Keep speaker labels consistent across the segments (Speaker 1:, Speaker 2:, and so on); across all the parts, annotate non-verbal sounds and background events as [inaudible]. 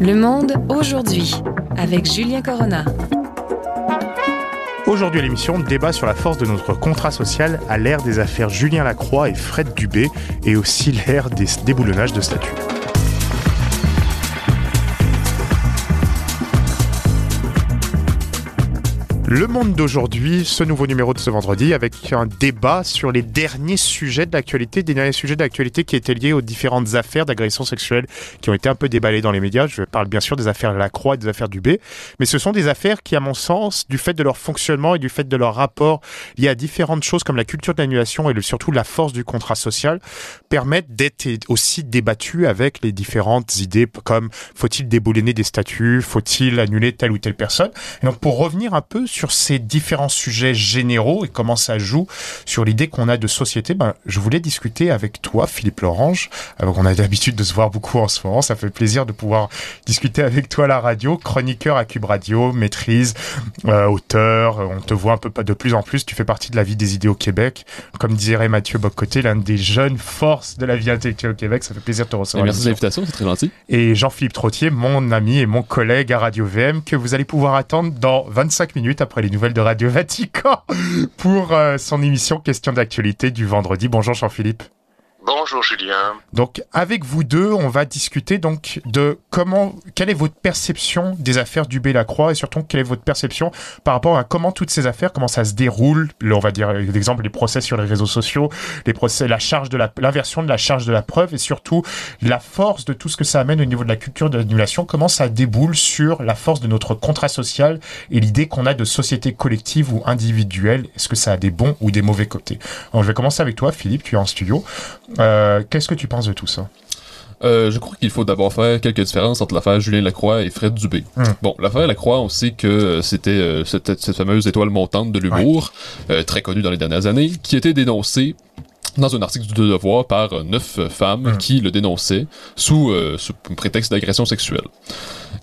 Speaker 1: Le monde aujourd'hui avec Julien Corona.
Speaker 2: Aujourd'hui à l'émission, débat sur la force de notre contrat social à l'ère des affaires Julien Lacroix et Fred Dubé et aussi l'ère des déboulonnages de statuts. Le monde d'aujourd'hui, ce nouveau numéro de ce vendredi, avec un débat sur les derniers sujets de l'actualité, des derniers sujets d'actualité qui étaient liés aux différentes affaires d'agression sexuelle qui ont été un peu déballées dans les médias. Je parle bien sûr des affaires Lacroix et des affaires Dubé, mais ce sont des affaires qui, à mon sens, du fait de leur fonctionnement et du fait de leur rapport lié à différentes choses comme la culture de l'annulation et surtout la force du contrat social, permettent d'être aussi débattues avec les différentes idées comme faut-il déboulonner des statuts, faut-il annuler telle ou telle personne. Donc pour revenir un peu sur ces différents sujets généraux et comment ça joue sur l'idée qu'on a de société, ben, je voulais discuter avec toi, Philippe Lorange. Alors, on a l'habitude de se voir beaucoup en ce moment. Ça fait plaisir de pouvoir discuter avec toi à la radio, chroniqueur à Cube Radio, maîtrise, euh, auteur. On te voit un peu de plus en plus. Tu fais partie de la vie des idées au Québec. Comme dirait Mathieu Bocoté, l'un des jeunes forces de la vie intellectuelle au Québec. Ça fait plaisir de te recevoir.
Speaker 3: Merci de l'invitation, c'est très gentil.
Speaker 2: Et Jean-Philippe Trottier, mon ami et mon collègue à Radio VM, que vous allez pouvoir attendre dans 25 minutes après les nouvelles de Radio Vatican [laughs] pour euh, son émission Question d'actualité du vendredi. Bonjour Jean-Philippe.
Speaker 4: Bonjour Julien.
Speaker 2: Donc avec vous deux, on va discuter donc de comment, quelle est votre perception des affaires du Lacroix et surtout quelle est votre perception par rapport à comment toutes ces affaires, comment ça se déroule. on va dire l'exemple les procès sur les réseaux sociaux, les procès, la charge de la, l'inversion de la charge de la preuve et surtout la force de tout ce que ça amène au niveau de la culture de l'annulation, comment ça déboule sur la force de notre contrat social et l'idée qu'on a de société collective ou individuelle. Est-ce que ça a des bons ou des mauvais côtés? Alors je vais commencer avec toi, Philippe, tu es en studio. Euh, qu'est-ce que tu penses de tout ça?
Speaker 3: Euh, je crois qu'il faut d'abord faire quelques différences entre l'affaire Julien Lacroix et Fred Dubé. Hmm. Bon, l'affaire Lacroix, on sait que euh, c'était cette, cette, fameuse étoile montante de l'humour, très connue dans les dernières années, qui était dénoncée dans un article du Devoir par neuf femmes hmm. qui le dénonçaient sous, sous prétexte d'agression sexuelle.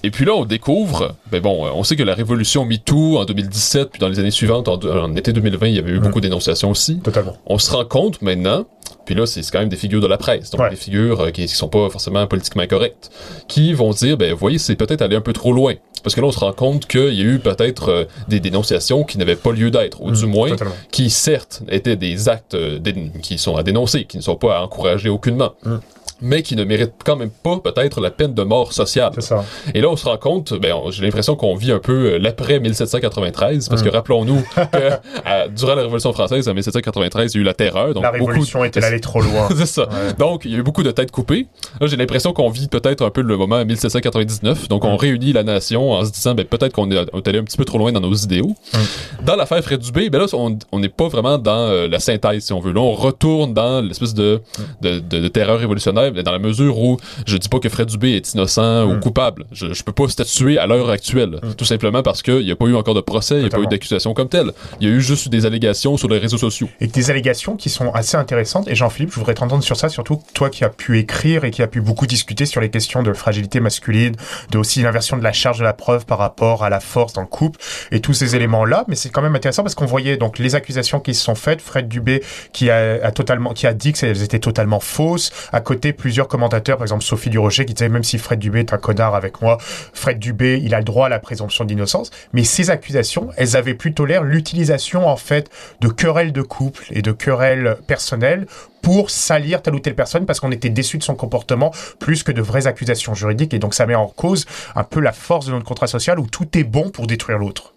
Speaker 3: Et puis là, on découvre, ben bon, on sait que la révolution MeToo en 2017, puis dans les années suivantes, en, été 2020, il y avait eu hmm. beaucoup dénonciations aussi.
Speaker 2: Totalement.
Speaker 3: On se rend compte maintenant puis là, c'est quand même des figures de la presse, donc des figures euh, qui, sont pas forcément politiquement correctes, qui vont dire, ben, vous voyez, c'est peut-être aller un peu trop loin. Parce que là, on se rend compte qu'il y a eu peut-être euh, des dénonciations qui n'avaient pas lieu d'être, ou du mmh, moins, qui certes étaient des actes euh, qui sont à dénoncer, qui ne sont pas à encourager aucunement. Mmh mais qui ne mérite quand même pas peut-être la peine de mort sociale.
Speaker 2: Ça.
Speaker 3: Et là, on se rend compte, ben, j'ai l'impression qu'on vit un peu euh, l'après 1793, parce que mm. rappelons-nous [laughs] que durant la Révolution française, en 1793, il y a eu la terreur. Donc
Speaker 2: la Révolution était allée trop loin. [laughs]
Speaker 3: C'est ça. Donc, il y a eu beaucoup de têtes coupées. Là, j'ai l'impression qu'on vit peut-être un peu le moment 1799. Donc, on mm. réunit la nation en se disant, ben, peut-être qu'on est, allé un petit peu trop loin dans nos idéaux. Mm. Dans l'affaire Fred Dubé, ben là, on n'est pas vraiment dans euh, la synthèse, si on veut. Là, on retourne dans l'espèce de, de, de terreur révolutionnaire dans la mesure où je dis pas que Fred Dubé est innocent ou mm. coupable. Je, je peux pas statuer à l'heure actuelle, mm. tout simplement parce qu'il n'y a pas eu encore de procès, il n'y a pas eu d'accusation comme telle. Il y a eu juste des allégations sur les réseaux sociaux.
Speaker 2: Et des allégations qui sont assez intéressantes. Et Jean-Philippe, je voudrais t'entendre sur ça, surtout toi qui as pu écrire et qui as pu beaucoup discuter sur les questions de fragilité masculine, de aussi l'inversion de la charge de la preuve par rapport à la force dans le couple et tous ces éléments-là. Mais c'est quand même intéressant parce qu'on voyait donc les accusations qui se sont faites, Fred Dubé qui a, a totalement, qui a dit que elles étaient totalement fausses. À côté, plusieurs commentateurs, par exemple Sophie Durocher, qui disait même si Fred Dubé est un connard avec moi, Fred Dubé, il a le droit à la présomption d'innocence. Mais ces accusations, elles avaient plutôt l'air l'utilisation en fait de querelles de couple et de querelles personnelles pour salir telle ou telle personne parce qu'on était déçu de son comportement plus que de vraies accusations juridiques. Et donc ça met en cause un peu la force de notre contrat social où tout est bon pour détruire l'autre.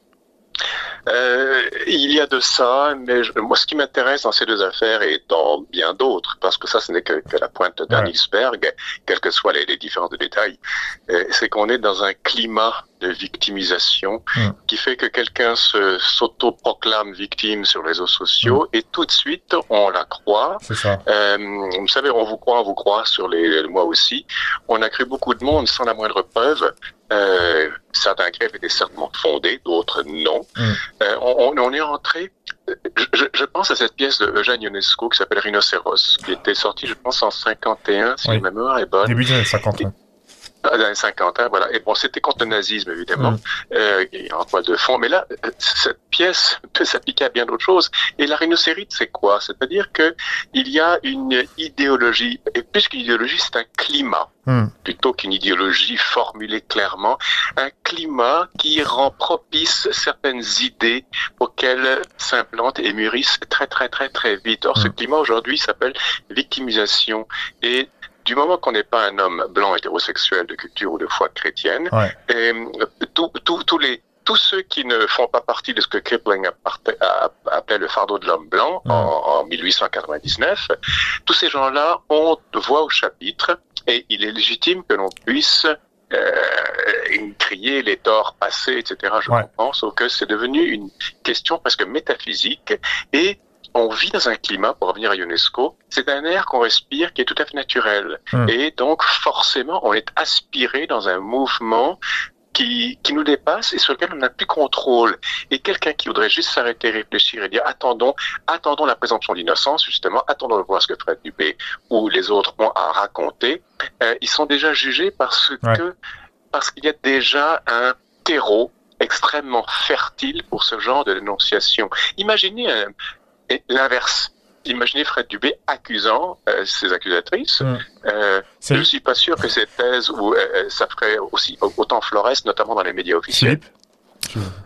Speaker 4: Euh, il y a de ça, mais moi, ce qui m'intéresse dans ces deux affaires et dans bien d'autres, parce que ça, ce n'est que, la pointe d'un iceberg, quels que soient les, les différents détails, euh, c'est qu'on est dans un climat de victimisation qui fait que quelqu'un se s'auto-proclame victime sur les réseaux sociaux et tout de suite on la croit. Euh, vous savez, on vous croit, on vous croit sur les, moi aussi. On a cru beaucoup de monde sans la moindre preuve. Euh, certains grèves étaient certainement fondés, d'autres non. Mm. Euh, on, on, est entré. Je, je, pense à cette pièce de Eugène Ionesco qui s'appelle Rhinocéros, qui était sortie, je pense, en 51, si ma mémoire est bonne.
Speaker 2: Début des années 50.
Speaker 4: Dans les 50 ans, voilà. Et bon, c'était contre le nazisme, évidemment, mm. euh, en toile de fond. Mais là, cette pièce [laughs] peut s'appliquer à bien d'autres choses. Et la rhinocérite, c'est quoi? C'est-à-dire que il y a une idéologie, et puisqu'une idéologie, c'est un climat, mm. plutôt qu'une idéologie formulée clairement, un climat qui rend propice certaines idées auxquelles s'implantent et mûrissent très, très, très, très vite. Or, ce mm. climat aujourd'hui s'appelle victimisation et du moment qu'on n'est pas un homme blanc hétérosexuel de culture ou de foi chrétienne, et tous les tous ceux qui ne font pas partie de ce que Kipling appelait le fardeau de l'homme blanc en, 1899, tous ces gens-là ont voix au chapitre et il est légitime que l'on puisse euh, crier les torts passés, etc. Je pense, sauf que c'est devenu une question presque métaphysique et on vit dans un climat, pour revenir à UNESCO, c'est un air qu'on respire qui est tout à fait naturel. Hmm. Et donc, forcément, on est aspiré dans un mouvement qui, qui nous dépasse et sur lequel on n'a plus contrôle. Et quelqu'un qui voudrait juste s'arrêter, réfléchir et dire attendons, attendons la présomption d'innocence, justement, attendons de voir ce que Fred Dubé ou les autres ont à raconter, euh, ils sont déjà jugés parce que parce qu'il y a déjà un terreau extrêmement fertile pour ce genre de dénonciation. Imaginez un, et l'inverse. Imaginez Fred Dubé accusant euh, ses accusatrices. Euh, je ne suis pas sûr que cette thèse où euh, ça ferait aussi autant florès, notamment dans les médias officiels.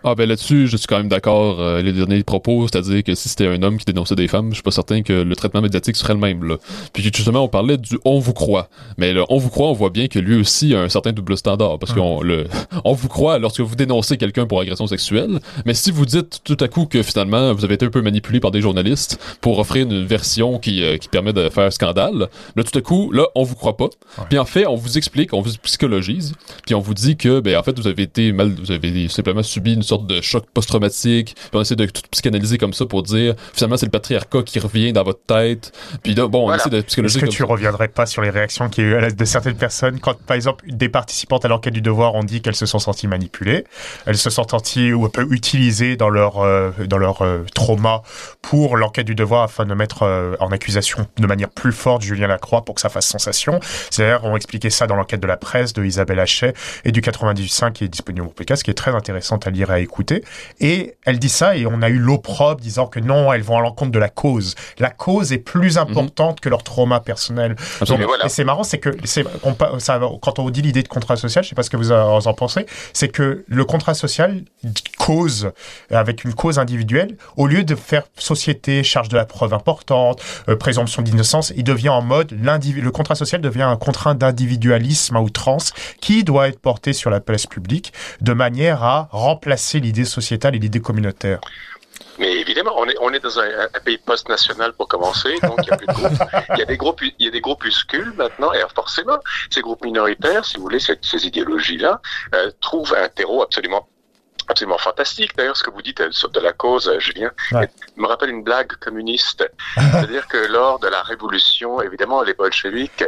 Speaker 3: Ah ben là-dessus, je suis quand même d'accord. Euh, les derniers propos, c'est-à-dire que si c'était un homme qui dénonçait des femmes, je suis pas certain que le traitement médiatique serait le même. Là. Puis justement, on parlait du on vous croit. Mais le on vous croit, on voit bien que lui aussi a un certain double standard. Parce qu'on le on vous croit lorsque vous dénoncez quelqu'un pour agression sexuelle. Mais si vous dites tout à coup que finalement vous avez été un peu manipulé par des journalistes pour offrir une version qui, euh, qui permet de faire scandale, là tout à coup, là, on vous croit pas. Puis en fait, on vous explique, on vous psychologise, puis on vous dit que ben en fait vous avez été mal, vous avez simplement subi une sorte de choc post-traumatique, puis on essaie de tout psychanalyser comme ça pour dire finalement c'est le patriarcat qui revient dans votre tête. Puis là, bon, on essaie de psychologiser.
Speaker 2: Est-ce que tu reviendrais pas sur les réactions qu'il y a eu à de certaines personnes quand par exemple des participantes à l'enquête du devoir ont dit qu'elles se sont senties manipulées, elles se sont senties ou un peu utilisées dans leur euh, dans leur euh, trauma pour l'enquête du devoir afin de mettre euh, en accusation de manière plus forte Julien Lacroix pour que ça fasse sensation. C'est-à-dire on expliqué ça dans l'enquête de la presse de Isabelle Hachet et du 95 qui est disponible PK, ce qui est très intéressant à lire et à écouter. Et elle dit ça et on a eu l'opprobre disant que non, elles vont à l'encontre de la cause. La cause est plus importante que leur trauma personnel. Et c'est marrant, c'est que ça, quand on dit l'idée de contrat social, je sais pas ce que vous en pensez, c'est que le contrat social cause avec une cause individuelle, au lieu de faire société, charge de la preuve importante, euh, présomption d'innocence, il devient en mode le contrat social devient un contrat d'individualisme à outrance qui doit être porté sur la place publique de manière à remplacer l'idée sociétale et l'idée communautaire.
Speaker 4: Mais évidemment, on est, dans un, pays post-national pour commencer, donc il y a plus de groupes. Il y a des groupes, il groupuscules maintenant, et forcément, ces groupes minoritaires, si vous voulez, ces, ces idéologies-là, euh, trouvent un terreau absolument absolument fantastique. D'ailleurs, ce que vous dites de la cause, euh, Julien, me rappelle une blague communiste. [laughs] C'est-à-dire que lors de la révolution, évidemment, les bolcheviks,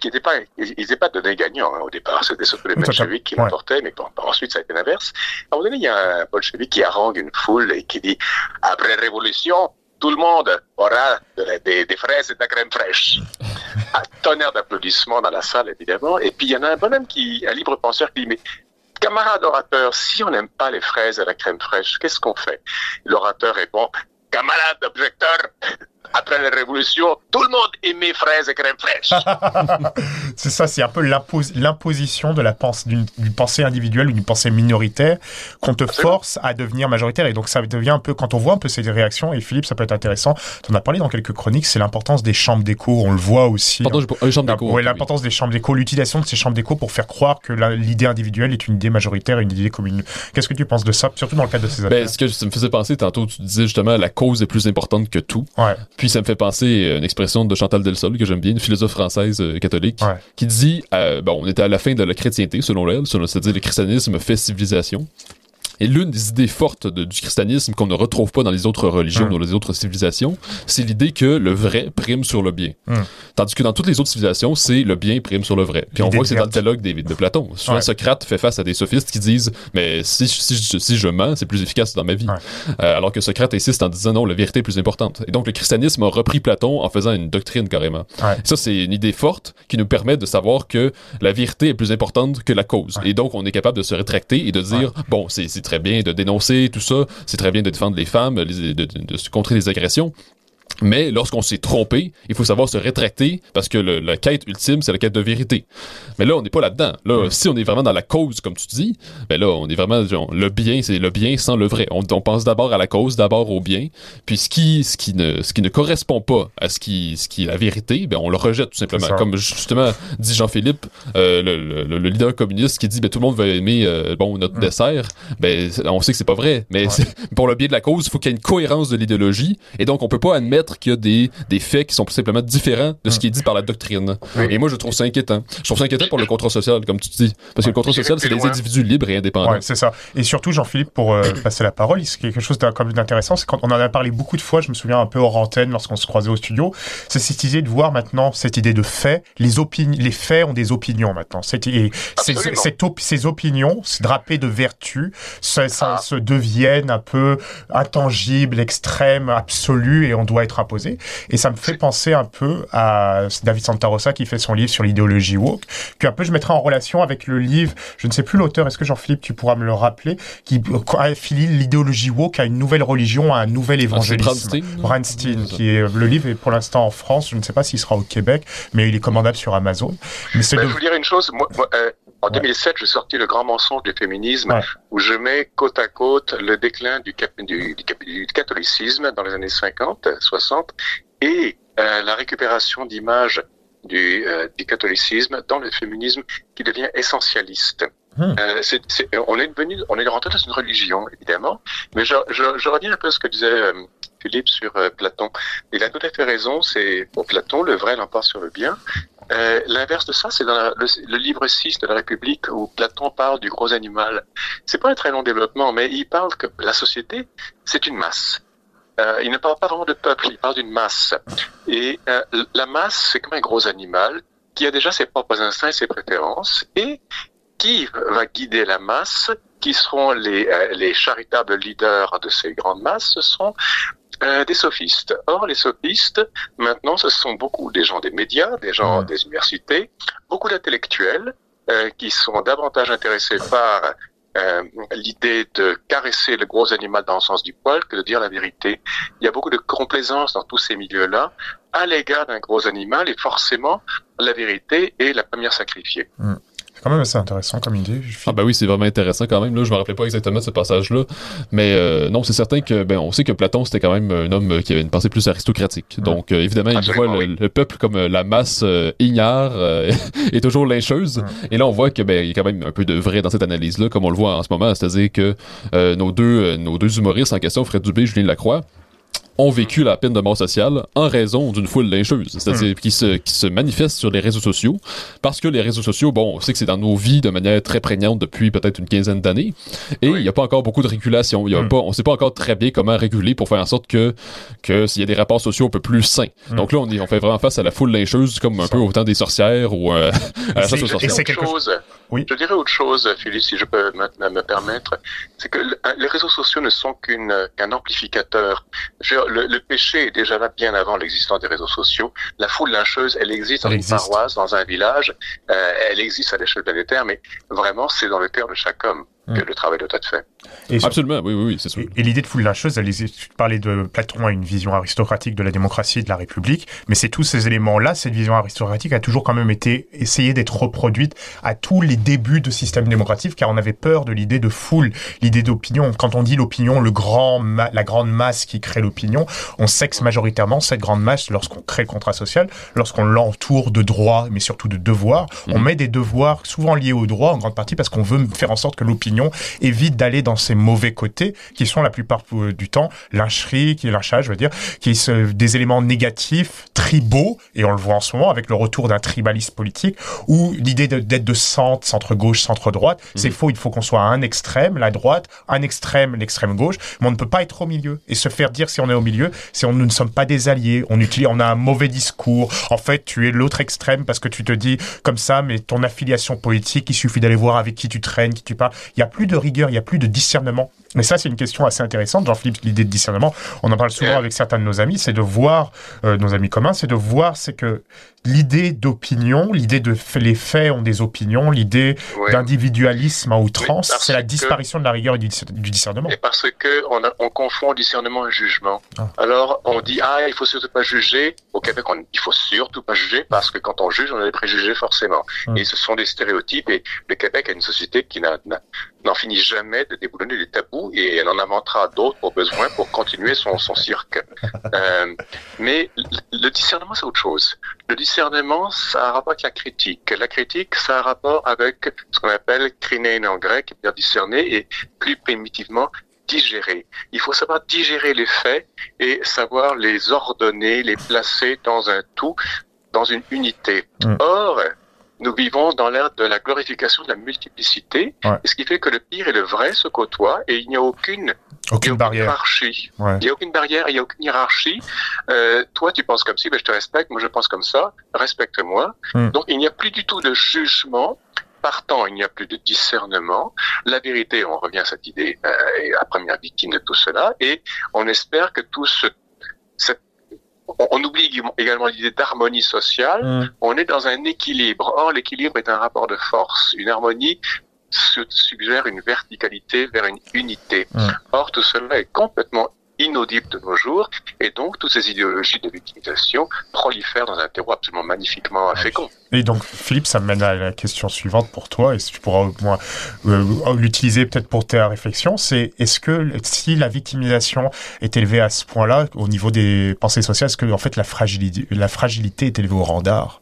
Speaker 4: qui n'étaient pas, ils n'étaient pas donnés gagnants hein, au départ. C'était surtout les bolcheviks qui l'emportaient, mais bon, ensuite ça a été l'inverse. À un moment donné, il y a un bolchevique qui harangue une foule et qui dit après révolution, tout le monde aura des, fraises et de la crème fraîche. [laughs] un tonnerre d'applaudissements dans la salle, évidemment. Et puis, il y en a un bonhomme qui, un libre penseur, qui dit, mais Camarade orateur, si on n'aime pas les fraises et la crème fraîche, qu'est-ce qu'on fait? L'orateur répond, camarade objecteur, après la Révolution, tout le monde aimait fraises et crème fraîche. [laughs]
Speaker 2: c'est ça, c'est un peu l'imposition de la pensée, d'une pensée individuelle ou d'une pensée minoritaire qu'on te force à devenir majoritaire. Et donc ça devient un peu, quand on voit un peu ces réactions, et Philippe, ça peut être intéressant, tu en as parlé dans quelques chroniques, c'est l'importance des chambres d'écho, on le voit aussi.
Speaker 3: Pardon, les chambres d'écho.
Speaker 2: Oui, l'importance des chambres d'écho, l'utilisation de ces chambres d'écho pour faire croire que l'idée individuelle est une idée majoritaire et une idée commune. Qu'est-ce que tu penses de ça, surtout dans le cadre de ces ben, affaires?
Speaker 3: Ce que ça me faisait penser tantôt, tu disais justement la cause est plus importante que tout.
Speaker 2: Ouais.
Speaker 3: Puis ça me fait penser à une expression de Chantal Delsol que j'aime bien, une philosophe française euh, catholique, qui dit euh, bon, on était à la fin de la chrétienté selon elle, c'est-à-dire le christianisme fait civilisation. Et l'une des idées fortes de, du christianisme qu'on ne retrouve pas dans les autres religions,
Speaker 2: Mm.
Speaker 3: dans les autres civilisations, c'est l'idée que le vrai prime sur le bien.
Speaker 2: Mm.
Speaker 3: Tandis que dans toutes les autres civilisations, c'est le bien prime sur le vrai. Puis on voit que c'est dans le dialogue des- de Platon. Souvent,
Speaker 2: Ouais.
Speaker 3: Socrate fait face à des sophistes qui disent Mais si, si, si, si je mens, c'est plus efficace dans ma vie.
Speaker 2: Ouais.
Speaker 3: Euh, alors que Socrate insiste en disant non, la vérité est plus importante. Et donc le christianisme a repris Platon en faisant une doctrine carrément.
Speaker 2: Ouais.
Speaker 3: Ça, c'est une idée forte qui nous permet de savoir que la vérité est plus importante que la cause. Et donc, on est capable de se rétracter et de dire, bon, c'est c'est très bien de dénoncer tout ça, c'est très bien de défendre les femmes, de, contrer les agressions. Mais lorsqu'on s'est trompé, il faut savoir se rétracter parce que le- la quête ultime, c'est la quête de vérité. Mais là, on n'est pas là-dedans. Là, si on est vraiment dans la cause, comme tu dis, ben là, on est vraiment genre, le bien, c'est le bien sans le vrai. On, on pense d'abord à la cause, d'abord au bien. Puis ce qui, ce qui ne, ce qui ne correspond pas à ce qui, ce qui est la vérité, ben on le rejette tout simplement. Comme justement dit Jean-Philippe, euh, le, le- le leader communiste qui dit, ben tout le monde va aimer euh, bon notre dessert. Ben on sait que c'est pas vrai, mais pour le bien de la cause, il faut qu'il y ait une cohérence de l'idéologie. Et donc on peut pas admettre qu'il y a des, des faits qui sont tout simplement différents de ce qui est dit par la doctrine. Et moi je trouve ça inquiétant. Je trouve ça inquiétant pour le contrat social, comme tu dis, parce que le contrat social, c'est des individus libres et indépendants.
Speaker 2: Ouais, c'est ça. Et surtout, Jean-Philippe, pour euh, [coughs] passer la parole, il y a quelque chose d'intéressant, c'est quand on en a parlé beaucoup de fois, je me souviens un peu hors antenne lorsqu'on se croisait au studio, c'est cette idée de voir maintenant cette idée de fait. Les, opini- les faits ont des opinions maintenant. Cette- et ces,
Speaker 4: Absolument.
Speaker 2: cette op- ces opinions, drapées de vertu, ça, ça
Speaker 4: Ah.
Speaker 2: se deviennent un peu intangibles, extrêmes, absolues, et on doit être Et ça me fait penser un peu à David Santarossa qui fait son livre sur l'idéologie woke, que un peu je mettrai en relation avec le livre, je ne sais plus l'auteur, est-ce que Jean-Philippe, tu pourras me le rappeler, qui affilie l'idéologie woke à une nouvelle religion, à un nouvel
Speaker 3: Ah,
Speaker 2: évangélisme.
Speaker 3: Bronstein,
Speaker 2: qui est, le livre est pour l'instant en France, je ne sais pas s'il sera au Québec, mais il est commandable sur Amazon. Mais c'est
Speaker 4: Ben,
Speaker 2: de-
Speaker 4: je veux dire une chose. Moi, moi, euh, en
Speaker 2: Ouais.
Speaker 4: 2007, j'ai sorti le grand mensonge du féminisme,
Speaker 2: Ouais.
Speaker 4: où je mets côte à côte le déclin du, cap- du, du cap- du catholicisme dans les années 50, 60, et euh, la récupération d'images du, euh, du catholicisme dans le féminisme qui devient essentialiste.
Speaker 2: Hmm.
Speaker 4: Euh, on est devenu, on est rentré dans une religion évidemment, mais je, je, je reviens un peu à ce que disait Philippe sur Platon. Il a tout à fait raison. C'est pour Platon, le vrai l'emporte sur le bien. Euh, L'inverse de ça, c'est dans le livre 6 de la République où Platon parle du gros animal. C'est pas un très long développement, mais il parle que la société, c'est une masse. Euh, il ne parle pas vraiment de peuple, il parle d'une masse. Et euh, la masse, c'est comme un gros animal qui a déjà ses propres instincts et ses préférences. Et qui va guider la masse Qui seront les, euh, les charitables leaders de ces grandes masses Ce sont euh, des sophistes. Or, les sophistes, maintenant, ce sont beaucoup des gens des médias, des gens
Speaker 2: Mm.
Speaker 4: des universités, beaucoup d'intellectuels euh, qui sont davantage intéressés par euh, l'idée de caresser le gros animal dans le sens du poil que de dire la vérité. Il y a beaucoup de complaisance dans tous ces milieux-là à l'égard d'un gros animal et forcément la vérité est la première sacrifiée.
Speaker 2: C'est quand même assez intéressant comme idée.
Speaker 3: Ah ben oui, c'est vraiment intéressant quand même. Là, je me rappelais pas exactement de ce passage-là, mais euh, non, c'est certain que ben on sait que Platon c'était quand même un homme qui avait une pensée plus aristocratique. Donc euh, évidemment, il voit le,
Speaker 4: oui.
Speaker 3: le peuple comme euh, la masse euh, ignare euh, [laughs] et toujours lyncheuse.
Speaker 2: Ouais.
Speaker 3: Et là, on voit que ben il y a quand même un peu de vrai dans cette analyse-là, comme on le voit en ce moment, c'est-à-dire que euh, nos deux euh, nos deux humoristes en question, Fred Dubé, et Julien Lacroix ont vécu la peine de mort sociale en raison d'une foule lyncheuse, c'est-à-dire qui se qui se manifeste sur les réseaux sociaux parce que les réseaux sociaux, bon, on sait que c'est dans nos vies de manière très prégnante depuis peut-être une quinzaine d'années et il n'y a pas encore beaucoup de régulation, il y a
Speaker 2: Mm.
Speaker 3: pas on sait pas encore très bien comment réguler pour faire en sorte que que s'il y a des rapports sociaux un peu plus sains.
Speaker 2: Mm.
Speaker 3: Donc là on est on fait vraiment face à la foule lyncheuse comme un peu au temps des sorcières ou euh, à la chasse aux sorcières.
Speaker 4: autre
Speaker 2: quelque
Speaker 4: chose.
Speaker 2: Oui.
Speaker 4: Je dirais autre chose, Philippe, si je peux me, me- me permettre, c'est que le- les réseaux sociaux ne sont qu'une qu'un amplificateur. Je le, le péché est déjà là bien avant l'existence des réseaux sociaux. La foule lyncheuse, elle existe dans
Speaker 2: Elle
Speaker 4: une
Speaker 2: existe.
Speaker 4: paroisse, dans un village, euh, elle existe à l'échelle planétaire, mais vraiment, c'est dans le cœur de chaque homme que
Speaker 2: Mm.
Speaker 4: le travail doit être fait.
Speaker 2: Et
Speaker 3: Absolument, oui oui, oui c'est sûr.
Speaker 2: Et, et l'idée de foule lyncheuse, elle, tu parlais de Platon a une vision aristocratique de la démocratie et de la République, mais c'est tous ces éléments-là, cette vision aristocratique a toujours quand même été essayée d'être reproduite à tous les débuts de système démocratique, car on avait peur de l'idée de foule, l'idée d'opinion. Quand on dit l'opinion, le grand, la grande masse qui crée l'opinion, on sait que majoritairement cette grande masse, lorsqu'on crée le contrat social, lorsqu'on l'entoure de droits, mais surtout de devoirs, on
Speaker 3: Mhm.
Speaker 2: met des devoirs souvent liés aux droits en grande partie parce qu'on veut faire en sorte que l'opinion évite d'aller dans ces mauvais côtés qui sont la plupart du temps lyncherie, qui est lynchage, je veux dire, qui sont des éléments négatifs, tribaux, et on le voit en ce moment avec le retour d'un tribalisme politique, où l'idée d'être de centre, centre-gauche, centre-droite, c'est mhm. faux. Il faut qu'on soit à un extrême, la droite, un extrême, l'extrême gauche, mais on ne peut pas être au milieu. Et se faire dire si on est au milieu, si on, nous ne sommes pas des alliés, on utilise, on a un mauvais discours. En fait, tu es l'autre extrême parce que tu te dis comme ça, mais ton affiliation politique, il suffit d'aller voir avec qui tu traînes, qui tu parles. Il n'y a plus de rigueur, il n'y a plus de discernement. Mais ça, c'est une question assez intéressante, Jean-Philippe, l'idée de discernement. On en parle souvent avec certains de nos amis, c'est de voir, euh, nos amis communs, c'est de voir, c'est que l'idée d'opinion, l'idée de les faits ont des opinions, l'idée d'individualisme à outrance, c'est la disparition de la rigueur du, discernement.
Speaker 4: Et parce que on, on confond discernement et jugement. Ah. Alors on dit ah il faut surtout pas juger. Québec on, il faut surtout pas juger parce que quand on juge on a des préjugés forcément. Hum. Et ce sont des stéréotypes et le Québec a une société qui n'en finit jamais de déboulonner les tabous et elle en inventera d'autres au besoin pour continuer son, son cirque. [laughs] Euh, mais le discernement c'est autre chose. Le discernement, ça a un rapport avec la critique. La critique, ça a un rapport avec ce qu'on appelle krinein en grec, dire discerner, et plus primitivement digérer. Il faut savoir digérer les faits et savoir les ordonner, les placer dans un tout, dans une unité. Mm. Or, nous vivons dans l'ère de la glorification de la multiplicité, ce qui fait que le pire et le vrai se côtoient et il n'y a aucune,
Speaker 2: aucune, barrière.
Speaker 4: hiérarchie. Il n'y a aucune barrière, il n'y a aucune hiérarchie. Euh, toi, tu penses comme ci, ben, je te respecte, moi je pense comme ça, respecte-moi. Hmm. Donc il n'y a plus du tout de jugement. Partant, il n'y a plus de discernement. La vérité, on revient à cette idée, euh, est la première victime de tout cela, et on espère que tout ce, cette on oublie également l'idée d'harmonie sociale. Mmh. On est dans un équilibre. Or, l'équilibre est un rapport de force. Une harmonie suggère une verticalité vers une unité. Mmh. Or, tout cela est complètement inaudible de nos jours, et donc toutes ces idéologies de victimisation prolifèrent dans un terreau absolument magnifiquement fécond.
Speaker 2: Et donc, Philippe, ça me mène à la question suivante pour toi, et si tu pourras au moins euh, l'utiliser peut-être pour ta réflexion, c'est est-ce que si la victimisation est élevée à ce point-là, au niveau des pensées sociales, est-ce que en fait la fragilité, la fragilité est élevée au rang d'art?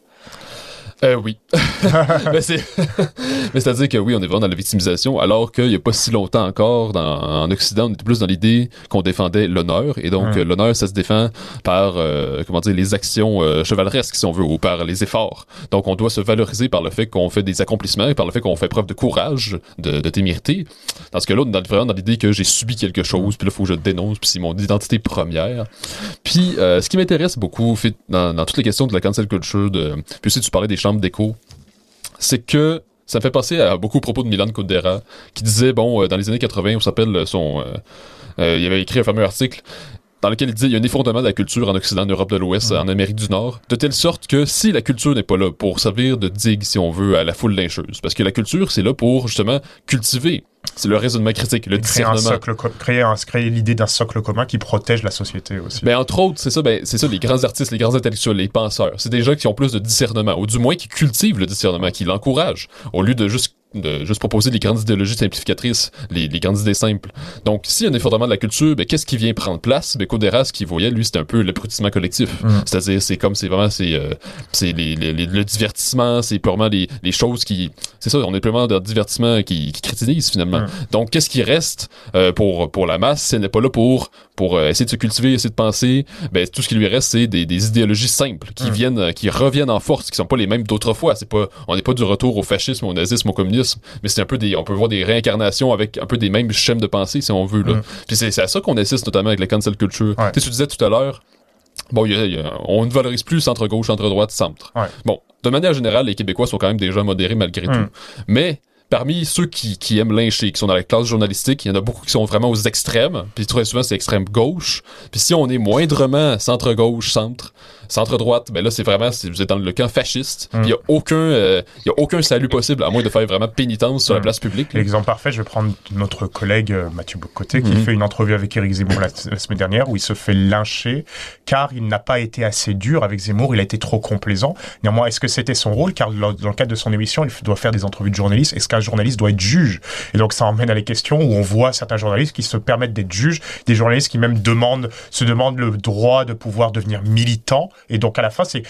Speaker 3: Euh, oui. [laughs] mais c'est, [laughs] à dire que oui, on est vraiment dans la victimisation, alors qu'il n'y a pas si longtemps encore, dans, en Occident, on était plus dans l'idée qu'on défendait l'honneur, et donc l'honneur, ça se défend par, euh, comment dire, les actions euh, chevaleresques, si on veut, ou par les efforts. Donc on doit se valoriser par le fait qu'on fait des accomplissements, et par le fait qu'on fait preuve de courage, de, de témérité. Parce que là, on est vraiment dans l'idée que j'ai subi quelque chose, puis là, il faut que je dénonce, puis c'est mon identité première. Puis, euh, ce qui m'intéresse beaucoup, dans, dans toutes les questions de la cancel culture, de, puis aussi tu parlais des d'écho, c'est que ça me fait penser à beaucoup de propos de Milan Kundera, qui disait, bon, euh, dans les années 80, on s'appelle son... Euh, euh, il avait écrit un fameux article dans lequel il dit il y a un effondrement de la culture en Occident, en Europe de l'Ouest, en Amérique du Nord, de telle sorte que si la culture n'est pas là pour servir de digue, si on veut, à la foule lyncheuse, parce que la culture, c'est là pour justement cultiver c'est le raisonnement critique, le créer discernement. Un
Speaker 2: socle, créer, créer l'idée d'un socle commun qui protège la société aussi.
Speaker 3: Ben, entre autres, c'est ça, ben, c'est ça, les grands artistes, les grands intellectuels, les penseurs. C'est des gens qui ont plus de discernement, ou du moins qui cultivent le discernement, qui l'encouragent, au lieu de juste de juste proposer les grandes idéologies simplificatrices, les, les grandes idées simples. Donc, s'il y a un effondrement de la culture, ben, qu'est-ce qui vient prendre place? Ben, Codera, ce qu'il voyait, lui, c'est un peu l'abrutissement collectif. Mm. C'est-à-dire, c'est comme, c'est vraiment, c'est, euh, c'est les, les, le divertissement, c'est purement les, les choses qui, c'est ça, on est purement dans le divertissement qui, qui critinise, finalement. Mm. Donc, qu'est-ce qui reste, euh, pour, pour la masse, si elle n'est pas là pour, pour euh, essayer de se cultiver, essayer de penser, ben, tout ce qui lui reste, c'est des, des idéologies simples, qui mm. viennent, qui reviennent en force, qui sont pas les mêmes d'autrefois. C'est pas, on n'est pas du retour au fascisme, au nazisme, au communisme mais c'est un peu des, on peut voir des réincarnations avec un peu des mêmes schèmes de pensée, si on veut, là. Mm. Puis c'est à ça qu'on assiste notamment avec la cancel culture. Tu disais tout à l'heure, Bon, on ne valorise plus centre-gauche, centre-droite, centre. Bon, de manière générale, les Québécois sont quand même déjà modérés malgré mm. tout. Mais parmi ceux qui, qui aiment lyncher, qui sont dans la classe journalistique, il y en a beaucoup qui sont vraiment aux extrêmes. Puis très souvent, c'est extrême gauche. Puis si on est moindrement centre-gauche, centre, centre-droite, ben là, c'est vraiment, vous êtes dans le camp fasciste. Il y a aucun, euh, il y a aucun salut possible, à moins de faire vraiment pénitence sur la place publique.
Speaker 2: L'exemple parfait, je vais prendre notre collègue euh, Mathieu Bocoté, qui mhm. fait une entrevue avec Éric Zemmour la, semaine dernière, où il se fait lyncher, car il n'a pas été assez dur avec Zemmour, il a été trop complaisant. Néanmoins, est-ce que c'était son rôle? Car dans le cadre de son émission, il doit faire des entrevues de journalistes. Est-ce qu'un journaliste doit être juge? Et donc, ça emmène à les questions où on voit certains journalistes qui se permettent d'être juges, des journalistes qui même demandent, se demandent le droit de pouvoir devenir militant. Et donc, à la fin, c'est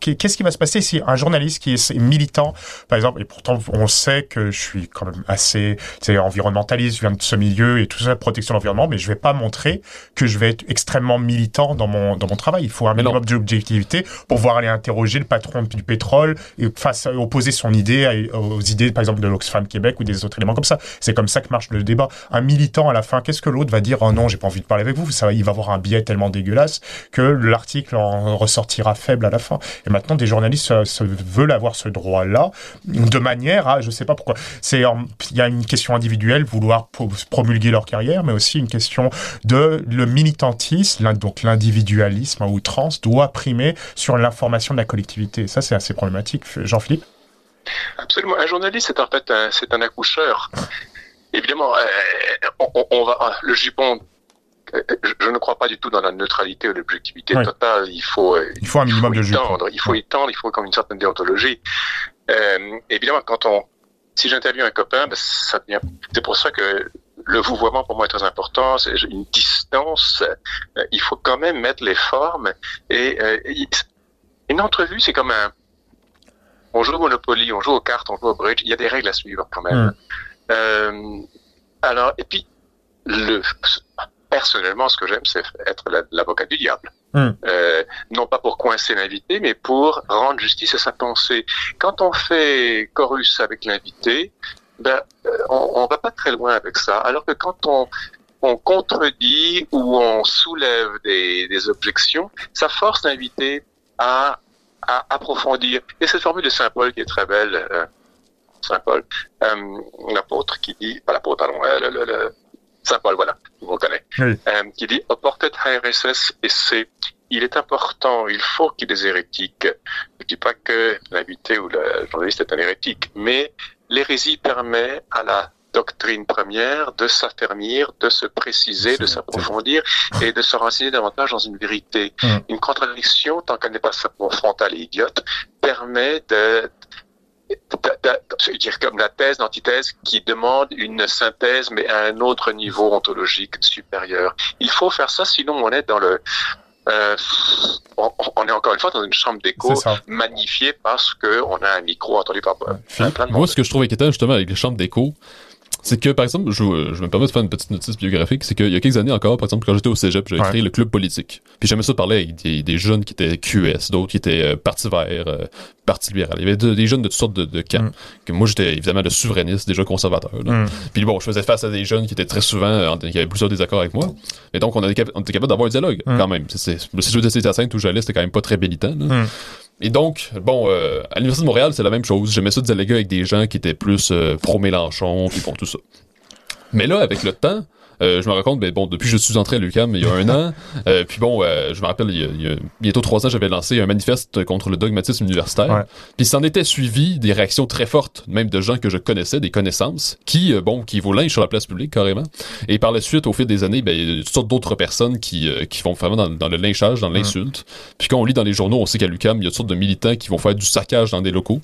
Speaker 2: qu'est-ce qui va se passer si un journaliste qui est militant, par exemple, et pourtant on sait que je suis quand même assez, environnementaliste, je viens de ce milieu et tout ça, protection de l'environnement, mais je vais pas montrer que je vais être extrêmement militant dans mon dans mon travail. Il faut un minimum d'objectivité pour pouvoir aller interroger le patron du pétrole et face opposer son idée aux idées, par exemple, de l'Oxfam Québec ou des autres éléments comme ça. C'est comme ça que marche le débat. Un militant à la fin, qu'est-ce que l'autre va dire? Oh non, j'ai pas envie de parler avec vous. Ça, il va avoir un biais tellement dégueulasse que l'article en ressortira faible à la fin. Et maintenant, des journalistes veulent avoir ce droit-là de manière à, je sais pas pourquoi. Il y a une question individuelle, vouloir promulguer leur carrière, mais aussi une question de le militantisme, donc l'individualisme à outrance doit primer sur l'information de la collectivité. Ça, c'est assez problématique. Jean-Philippe?
Speaker 4: Absolument. Un journaliste, c'est un accoucheur. Évidemment, euh, on, va le jupon. Euh, je ne crois pas du tout dans la neutralité ou l'objectivité totale. Il faut,
Speaker 2: euh, il faut un minimum de jupon.
Speaker 4: Il faut étendre, il faut comme une certaine déontologie. évidemment, quand on, si j'interviewe un copain, ben, ça devient, c'est pour ça que le vouvoiement pour moi est très important. C'est une distance. il faut quand même mettre les formes et une entrevue, c'est comme un, on joue au Monopoly, on joue aux cartes, on joue au bridge. Il y a des règles à suivre quand même. Euh, alors, et puis, le, personnellement, ce que j'aime, c'est être l'avocat du diable. Hmm. Euh, non pas pour coincer l'invité, mais pour rendre justice à sa pensée. Quand on fait chorus avec l'invité, ben, euh, on, on va pas très loin avec ça. Alors que quand on, on contredit ou on soulève des, des objections, ça force l'invité à à approfondir. Et cette formule de Saint Paul qui est très belle, euh, Saint Paul, euh, l'apôtre qui dit, pas l'apôtre, pardon, euh, le, le, Saint Paul, voilà, vous reconnaissez, euh, qui dit, opportet HRSS, et c'est, il est important, il faut qu'il y ait des hérétiques. Je ne dis pas que l'invité ou le journaliste est un hérétique, mais l'hérésie permet à la doctrine première, de s'affermir, de se préciser, de s'approfondir et de se renseigner davantage dans une vérité. Hum. Une contradiction, tant qu'elle n'est pas simplement frontale et idiote, permet de, de, dire comme la thèse, l'antithèse, qui demande une synthèse, mais à un autre niveau ontologique supérieur. Il faut faire ça, sinon on est dans le, euh, on, est encore une fois dans une chambre d'écho magnifiée parce que on a un micro entendu par plein
Speaker 3: de monde. Moi, ce que je trouve inquiétant justement avec les chambres d'écho, c'est que, par exemple, je, je, me permets de faire une petite notice biographique, c'est qu'il y a quelques années encore, par exemple, quand j'étais au cégep, j'avais créé le club politique. Puis j'aimais ça parler avec des, des, jeunes qui étaient QS, d'autres qui étaient euh, Parti vert, euh, Parti libéral. Il y avait des jeunes de toutes sortes de, de camps. Mm. Que moi, j'étais évidemment le souverainiste, déjà conservateur. Mm. Puis bon, je faisais face à des jeunes qui étaient très souvent, euh, qui avaient plusieurs désaccords avec moi. Et donc, on, était, on était capable d'avoir un dialogue, mm. quand même. C'est, de Cité Sainte où j'allais, c'était quand même pas très bénitant. Et donc, bon, euh, à l'Université de Montréal, c'est la même chose. J'aimais ça de dialoguer avec des gens qui étaient plus euh, pro-Mélenchon, puis bon, tout ça. Mais là, avec le temps, euh, je me rends compte, ben, bon, depuis que je suis entré à l'UQAM il y a un an, [laughs] euh, puis bon, euh, je me rappelle, il y, a, bientôt trois ans, j'avais lancé un manifeste contre le dogmatisme universitaire. Puis s'en était suivi des réactions très fortes, même de gens que je connaissais, des connaissances, qui, bon, qui vous lynchent sur la place publique carrément. Et par la suite, au fil des années, ben, il y a toutes sortes d'autres personnes qui, qui vont vraiment dans, dans, le lynchage, dans l'insulte. Puis quand on lit dans les journaux, on sait qu'à l'UQAM, il y a toutes sortes de militants qui vont faire du saccage dans des locaux.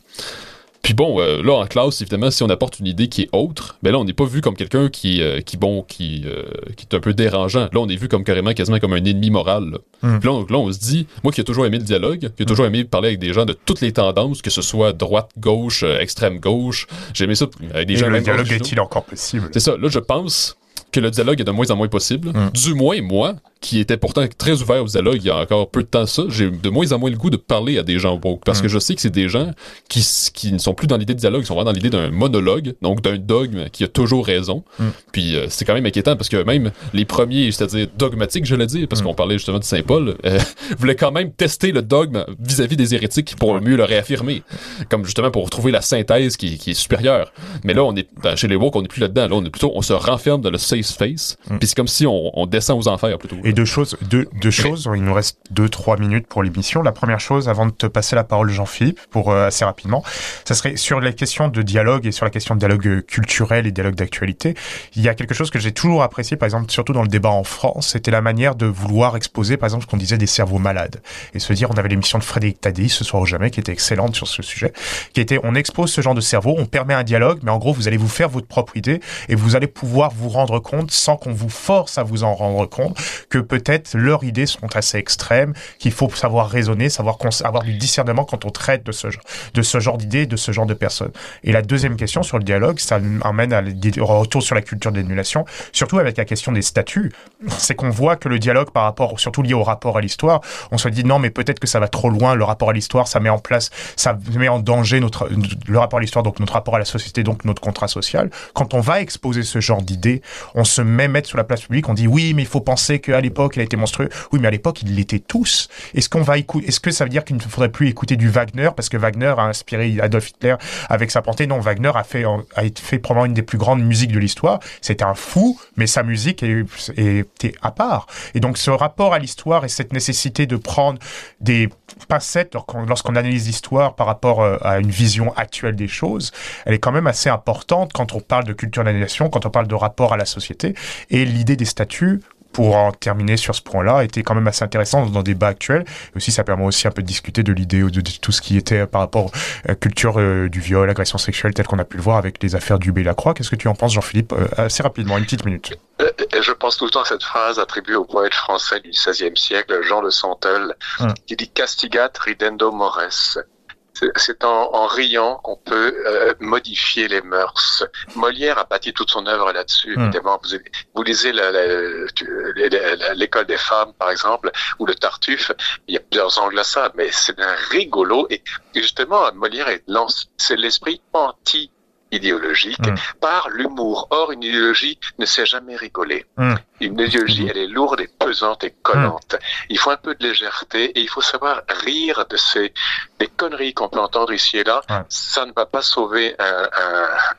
Speaker 3: Puis bon, euh, là en classe, évidemment, si on apporte une idée qui est autre, ben là on n'est pas vu comme quelqu'un qui, euh, qui bon, qui, euh, qui est un peu dérangeant. Là on est vu comme carrément, quasiment comme un ennemi moral. Là. Hmm. Puis là, on, se dit, moi qui ai toujours aimé le dialogue, qui ai toujours aimé parler avec des gens de toutes les tendances, que ce soit droite, gauche, extrême gauche, j'ai aimé ça avec des
Speaker 2: Et
Speaker 3: gens.
Speaker 2: Le dialogue est-il encore possible?
Speaker 3: C'est ça. Là, je pense que le dialogue est de moins en moins possible. Hmm. Du moins, moi, qui était pourtant très ouvert au dialogue il y a encore peu de temps ça, j'ai de moins en moins le goût de parler à des gens woke parce que mm. je sais que c'est des gens qui, qui ne sont plus dans l'idée de dialogue, ils sont vraiment dans l'idée d'un monologue, donc d'un dogme qui a toujours raison. Mm. Puis euh, c'est quand même inquiétant parce que même les premiers, c'est-à-dire dogmatiques, je l'ai dit, parce mm. qu'on parlait justement de Saint Paul, euh, [laughs] voulaient quand même tester le dogme vis-à-vis des hérétiques pour mieux le réaffirmer, comme justement pour trouver la synthèse qui, qui est supérieure. Mais là, on est ben, chez les woke, on n'est plus là-dedans. Là, on est plutôt, on se renferme dans le safe space. Puis c'est comme si on, on descend aux enfers plutôt
Speaker 2: deux choses, deux, deux choses. Il nous reste deux, trois minutes pour l'émission. La première chose, avant de te passer la parole, Jean-Philippe, pour euh, assez rapidement, ça serait sur la question de dialogue et sur la question de dialogue culturel et dialogue d'actualité. Il y a quelque chose que j'ai toujours apprécié, par exemple, surtout dans le débat en France, c'était la manière de vouloir exposer, par exemple, ce qu'on disait des cerveaux malades. Et se dire, on avait l'émission de Frédéric Tadei ce soir au jamais, qui était excellente sur ce sujet, qui était, on expose ce genre de cerveau, on permet un dialogue, mais en gros, vous allez vous faire votre propre idée et vous allez pouvoir vous rendre compte, sans qu'on vous force à vous en rendre compte, que peut-être leurs idées sont assez extrêmes, qu'il faut savoir raisonner, savoir avoir du discernement quand on traite de ce genre, d'idées, de ce genre de personnes. Et la deuxième question sur le dialogue, ça amène à retour sur la culture de l'émulation, surtout avec la question des statuts, c'est qu'on voit que le dialogue par rapport, surtout lié au rapport à l'histoire, on se dit non mais peut-être que ça va trop loin, le rapport à l'histoire, ça met en place, ça met en danger notre, le rapport à l'histoire, donc notre rapport à la société, donc notre contrat social. Quand on va exposer ce genre d'idées, on se met mettre sur la place publique, on dit oui mais il faut penser qu'à l'époque il a été monstrueux. Oui mais à l'époque ils l'étaient tous. Est-ce qu'on va écouter, est-ce que ça veut dire qu'il ne faudrait plus écouter du Wagner parce que Wagner a inspiré Adolf Hitler avec sa pensée Non, Wagner a fait, a fait probablement une des plus grandes musiques de l'histoire. C'était un fou, mais sa musique était à part. Et donc ce rapport à l'histoire et cette nécessité de prendre des pincettes lorsqu'on analyse l'histoire par rapport euh, à une vision actuelle des choses, elle est quand même assez importante quand on parle de culture nation, quand on parle de rapport à la société. Et l'idée des statuts, pour en terminer sur ce point-là, était quand même assez intéressant dans le débat actuel. Et aussi, ça permet aussi un peu de discuter de l'idée de, de, tout ce qui était par rapport à la culture euh, du viol, agression sexuelle, tel qu'on a pu le voir avec les affaires du Lacroix. Qu'est-ce que tu en penses, Jean-Philippe euh, Assez rapidement, une petite minute.
Speaker 4: Euh, je pense tout le temps à cette phrase attribuée au poète français du XVIe siècle, Jean de Santel, hum. qui dit Castigat ridendo mores. C'est en, en, riant qu'on peut euh, modifier les mœurs. Molière a bâti toute son œuvre là-dessus, hmm. évidemment. Vous, vous lisez l'école des femmes, par exemple, ou le Tartuffe. Il y a plusieurs angles à ça, mais c'est un rigolo. Et justement, Molière c'est l'esprit anti idéologique mm. par l'humour. Or, une idéologie ne sait jamais rigoler. Mm. Une idéologie, elle est lourde et pesante et collante. Il faut un peu de légèreté et il faut savoir rire de ces des conneries qu'on peut entendre ici et là. Ça ne va pas sauver un,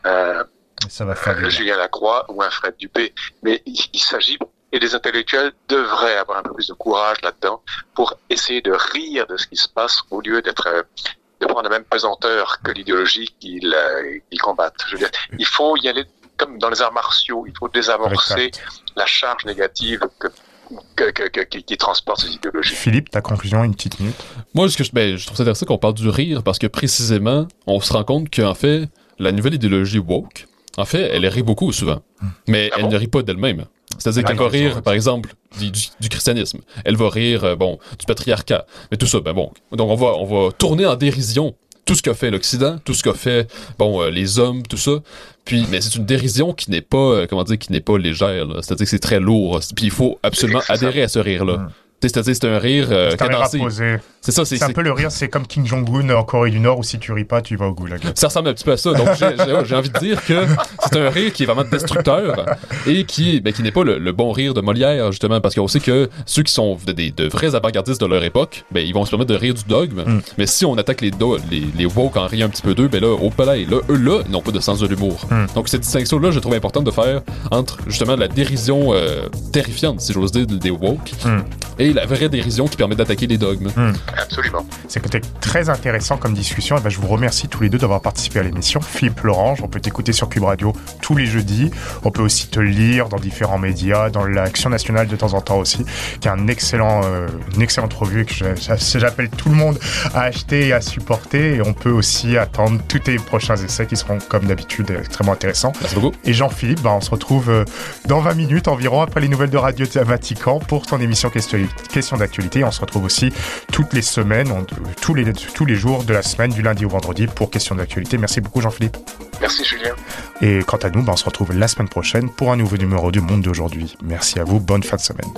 Speaker 4: un,
Speaker 2: ça va faire
Speaker 4: Julien Lacroix ou un Fred Dupé, mais il, s'agit et les intellectuels devraient avoir un peu plus de courage là-dedans pour essayer de rire de ce qui se passe au lieu d'être de prendre la même pesanteur que l'idéologie qu'ils euh, combattent. Je veux dire, il faut y aller comme dans les arts martiaux, il faut désamorcer la charge négative que qui, transporte ces idéologies.
Speaker 2: Philippe, ta conclusion, une petite minute.
Speaker 3: Moi, ce que je, ben, je trouve ça intéressant qu'on parle du rire parce que précisément, on se rend compte qu'en fait, la nouvelle idéologie woke, en fait, elle rit beaucoup souvent, hmm. mais ah elle ne rit pas d'elle-même. C'est-à-dire qu'elle va rire, par exemple, du, christianisme. Elle va rire, euh, bon, du patriarcat. Mais tout ça, ben bon. Donc on va, on va tourner en dérision tout ce qu'a fait l'Occident, tout ce qu'a fait, bon, euh, les hommes, tout ça. Puis, mais c'est une dérision qui n'est pas, euh, comment dire, qui n'est pas légère. C'est-à-dire que c'est très lourd. Puis il faut absolument adhérer à ce rire-là. Mmh. C'est-à-dire, c'est un rire euh,
Speaker 2: C'est ça, c'est un peu le rire, c'est comme Kim Jong-un en Corée du Nord où si tu ris pas, tu vas au goulag.
Speaker 3: Ça ressemble un petit peu à ça. Donc, j'ai envie de dire que c'est un rire qui est vraiment destructeur et qui, ben, qui n'est pas le, bon rire de Molière, justement, parce qu'on sait que ceux qui sont de, vrais avant-gardistes de leur époque, ben, ils vont se permettre de rire du dogme. Mm. Mais si on attaque les, les, les woke en riant un petit peu d'eux, ben là, au palais, là, eux, là, n'ont pas de sens de l'humour. Mm. Donc, cette distinction-là, je trouve importante de faire entre, justement, la dérision euh, terrifiante, si j'ose dire, des woke mm. et la vraie dérision qui permet d'attaquer les dogmes.
Speaker 4: Hmm. Absolument.
Speaker 2: C'est peut-être très intéressant comme discussion. Et ben, je vous remercie tous les deux d'avoir participé à l'émission. Philippe Lorange, on peut t'écouter sur Cube Radio tous les jeudis. On peut aussi te lire dans différents médias, dans l'Action nationale de temps en temps aussi, qui est un excellent, euh, une excellente revue que j'appelle tout le monde à acheter et à supporter. Et on peut aussi attendre tous tes prochains essais qui seront, comme d'habitude, extrêmement intéressants.
Speaker 3: Merci beaucoup.
Speaker 2: Et Jean-Philippe, ben, on se retrouve euh, dans 20 minutes environ après les nouvelles de Radio Vatican pour ton émission Question d'actualité. On se retrouve aussi toutes les semaines, tous, les, tous les jours de la semaine, du lundi au vendredi, pour Question d'actualité. Merci beaucoup, Jean-Philippe.
Speaker 4: Merci, Julien.
Speaker 2: Et quant à nous, ben, on se retrouve la semaine prochaine pour un nouveau numéro du Monde d'aujourd'hui. Merci à vous. Bonne fin de semaine.